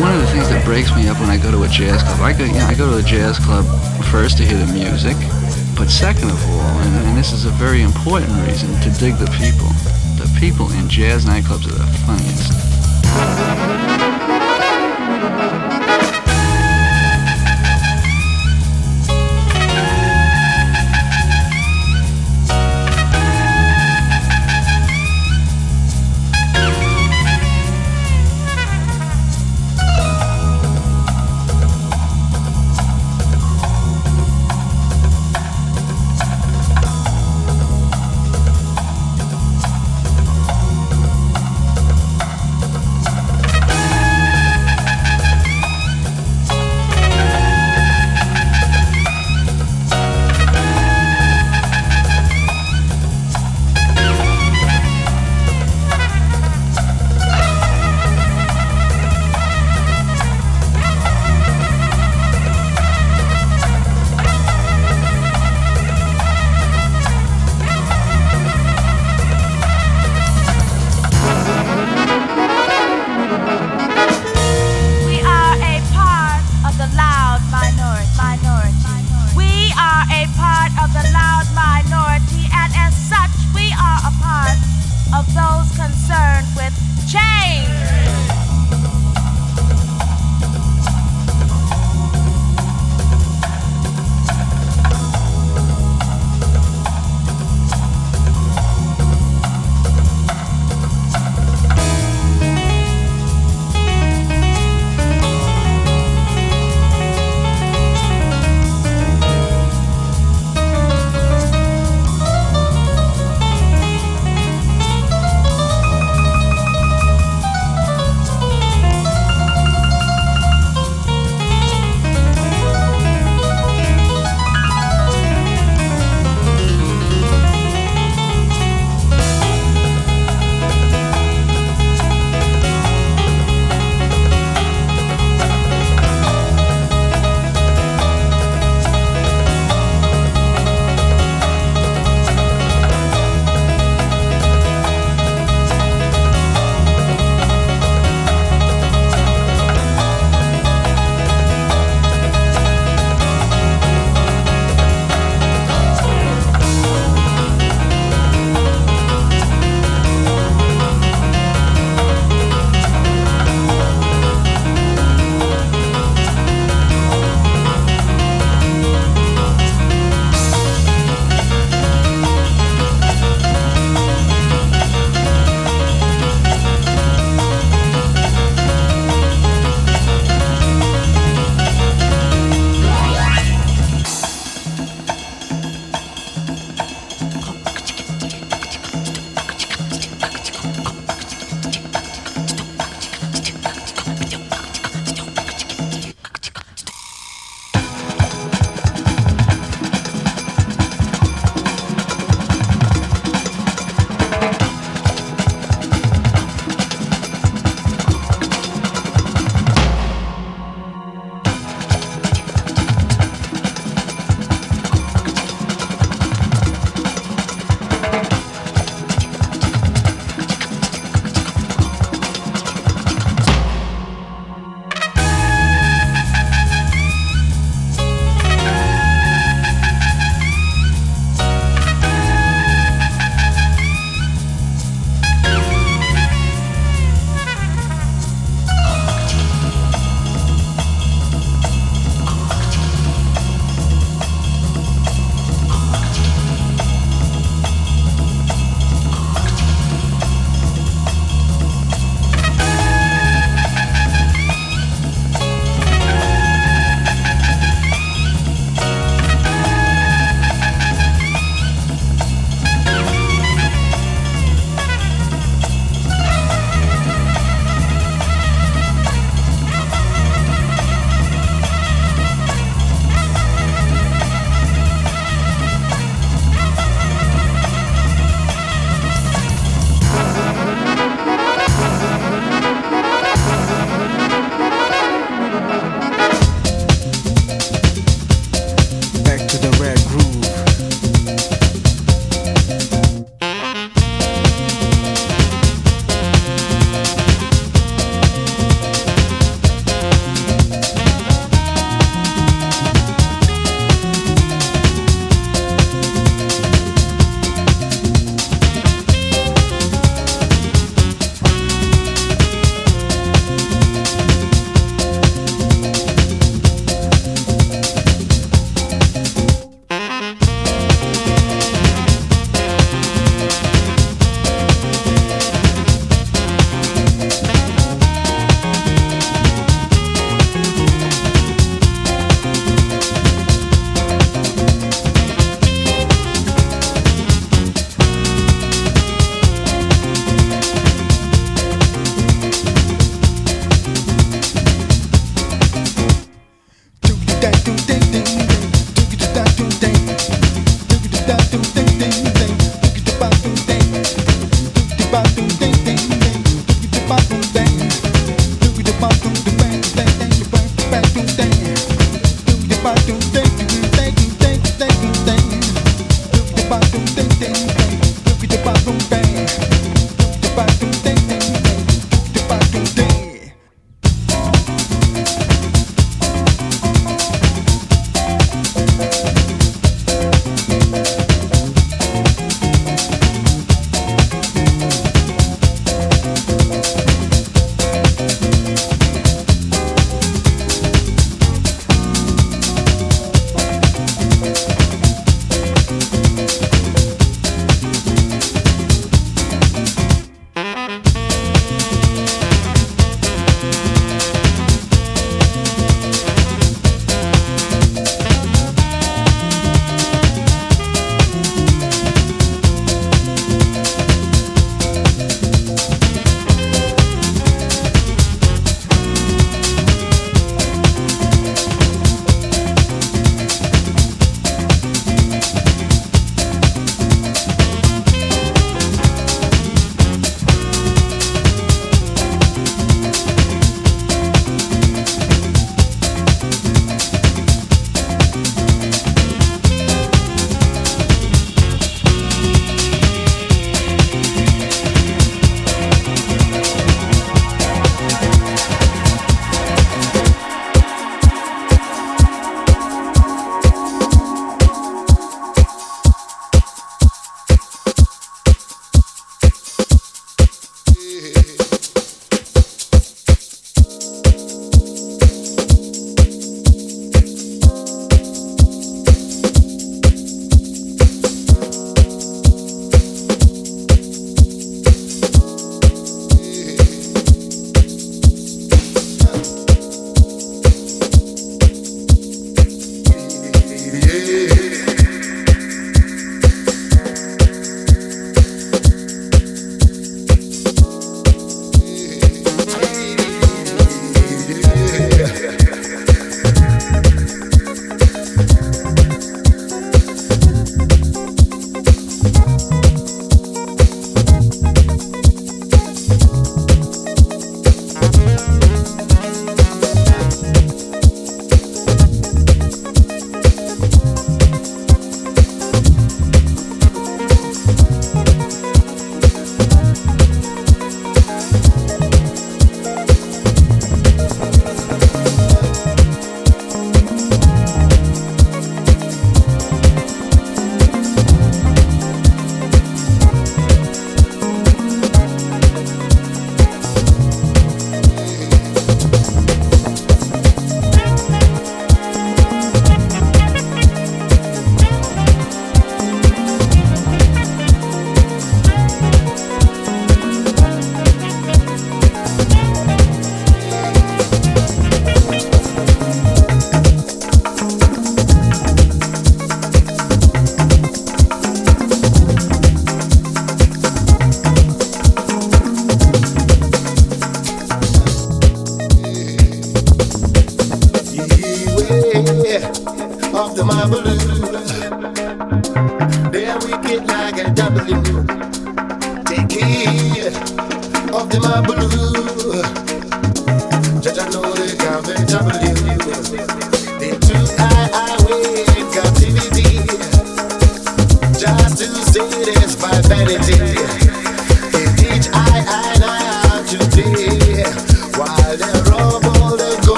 One of the things that breaks me up when I go to a jazz club, I go, you know, I go to a jazz club first to hear the music, but second of all, and, and this is a very important reason, to dig the people. The people in jazz nightclubs are the funniest.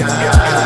Yeah.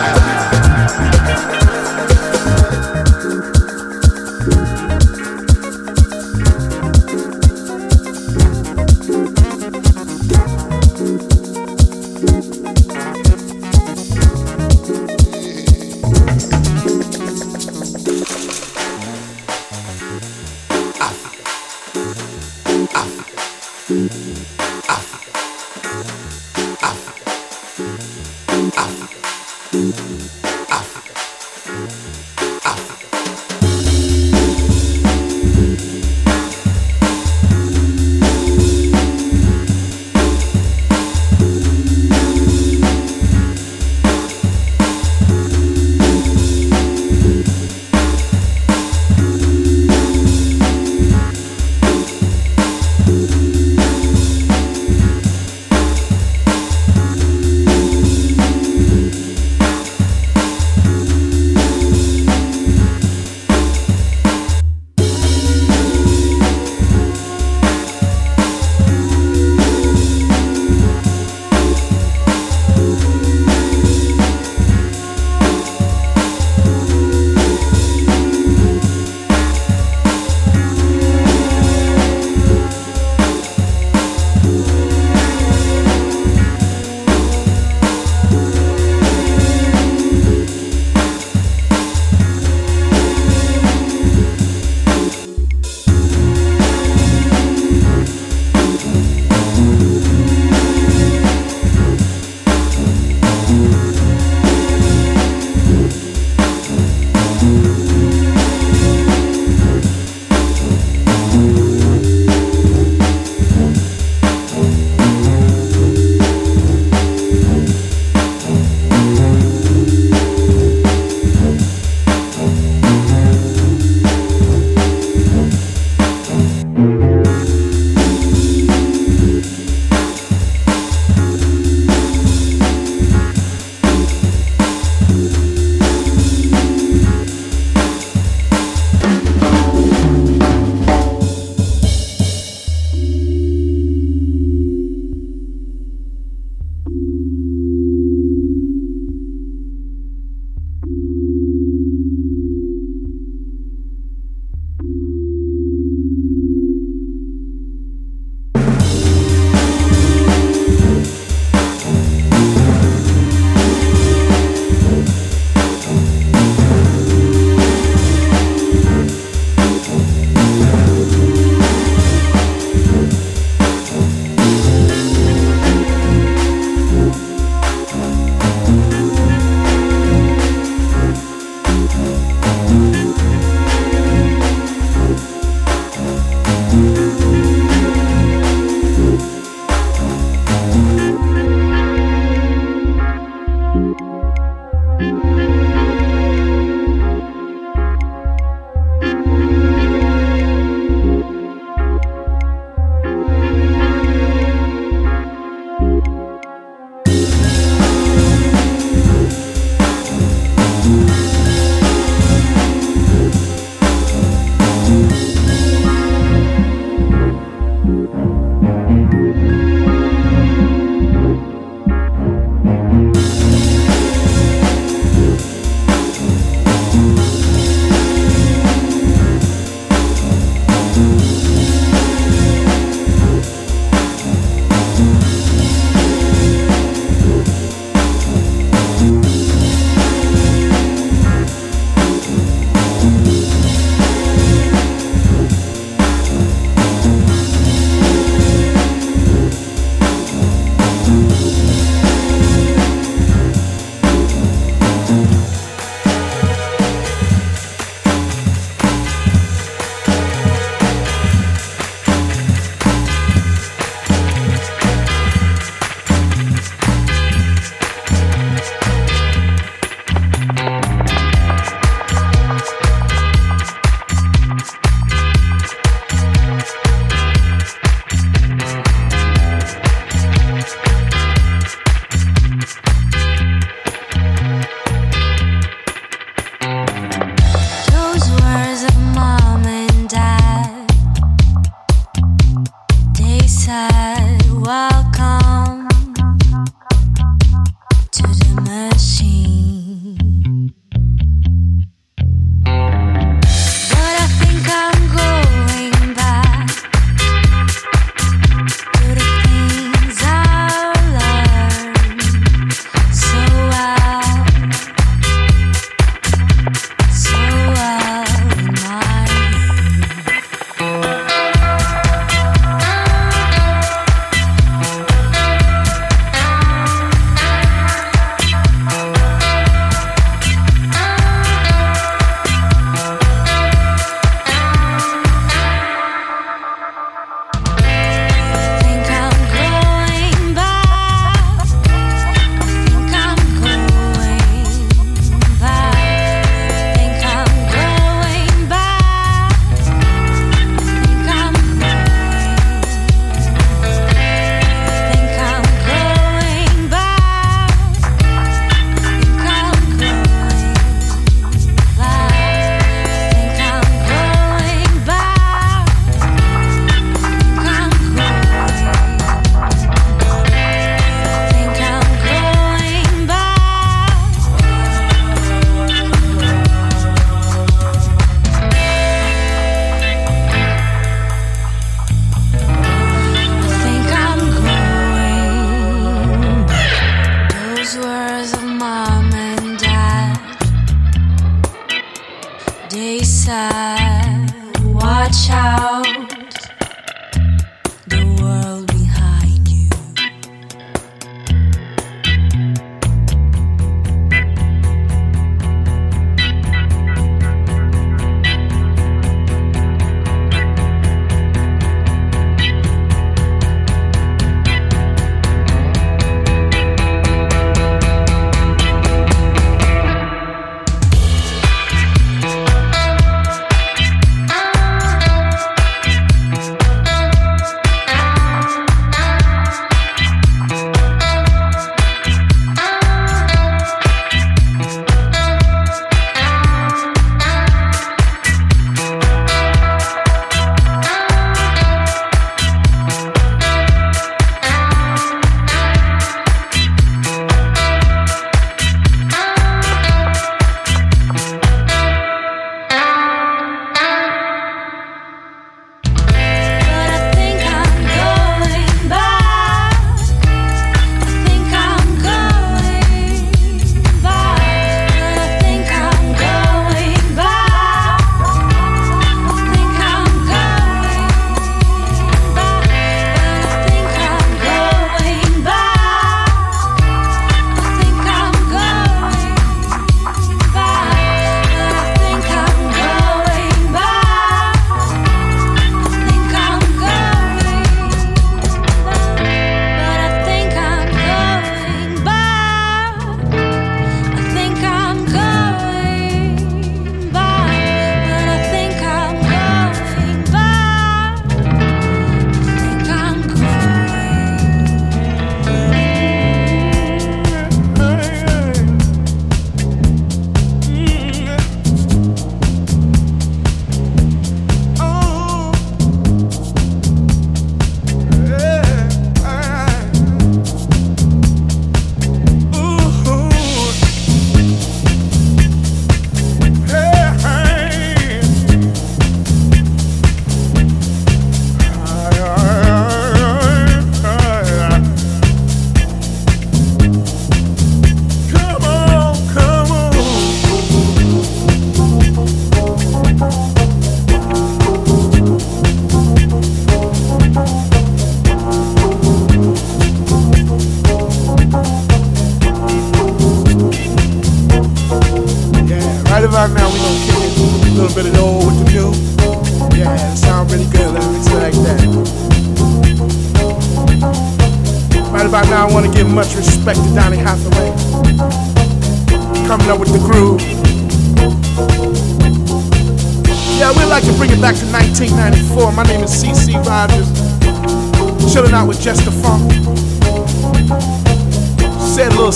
Hey,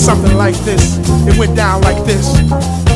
hey.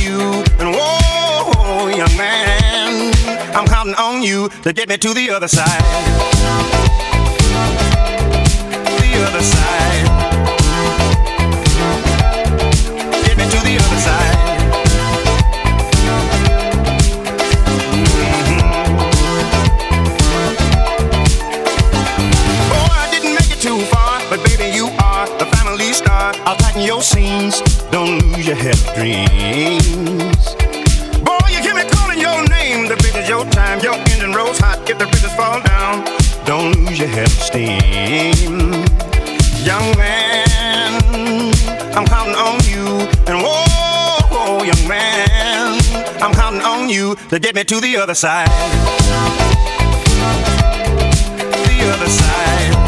You. And whoa, young man, I'm counting on you to get me to the other side. The other side. Get me to the other side. Mm-hmm. Boy, I didn't make it too far, but baby, you are the family star. I'll tighten your seams. Don't lose your dreams. Boy, you hear me calling your name. The bridge is your time. Your engine rolls hot if the bridges fall down. Don't lose your head of steam. Young man, I'm counting on you. And whoa, young man, I'm counting on you to get me to the other side. The other side.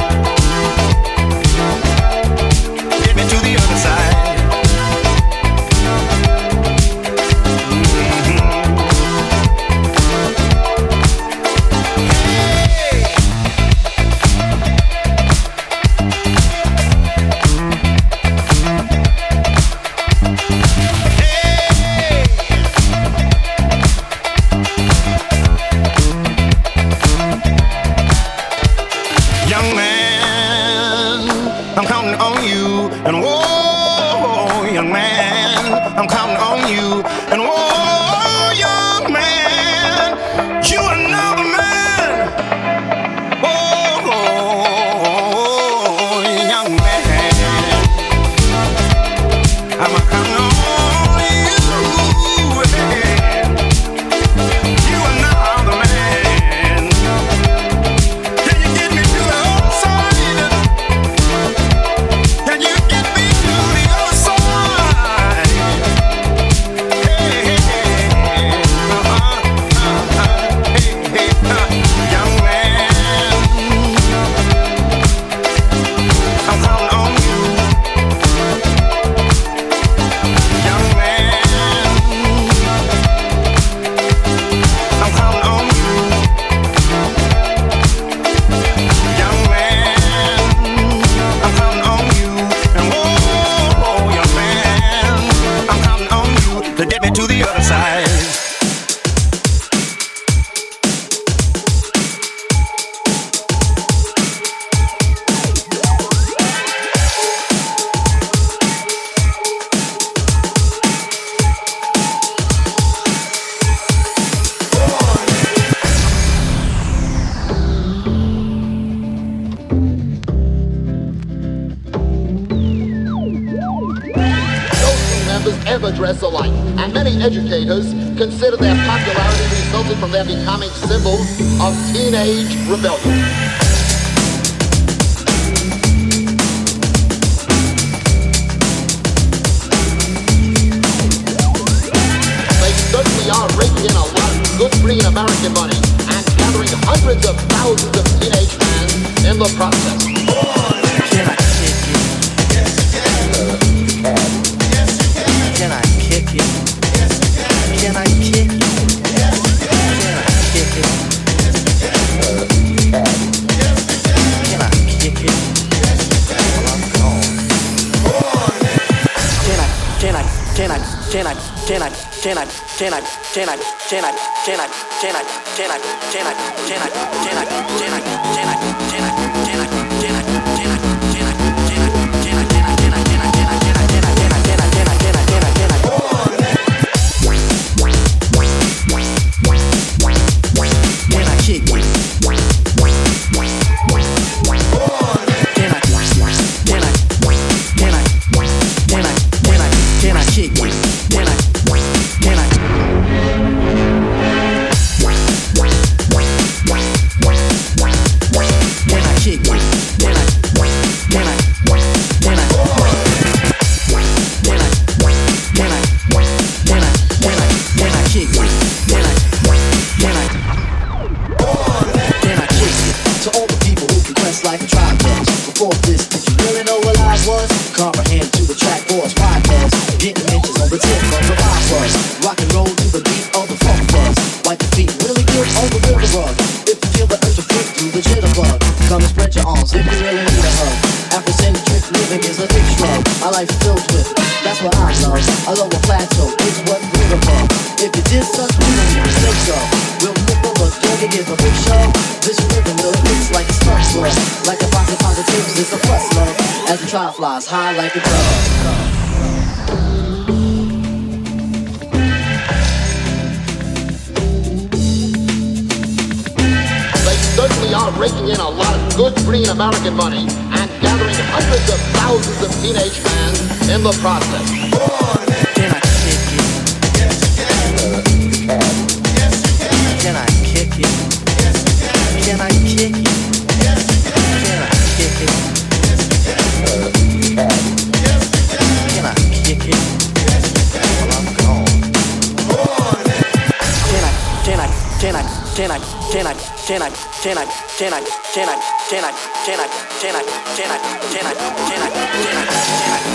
ない出ない出ない出ない出ない出ない出ない出ない出ない出ない出ない出ない出ない出ない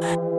Bye.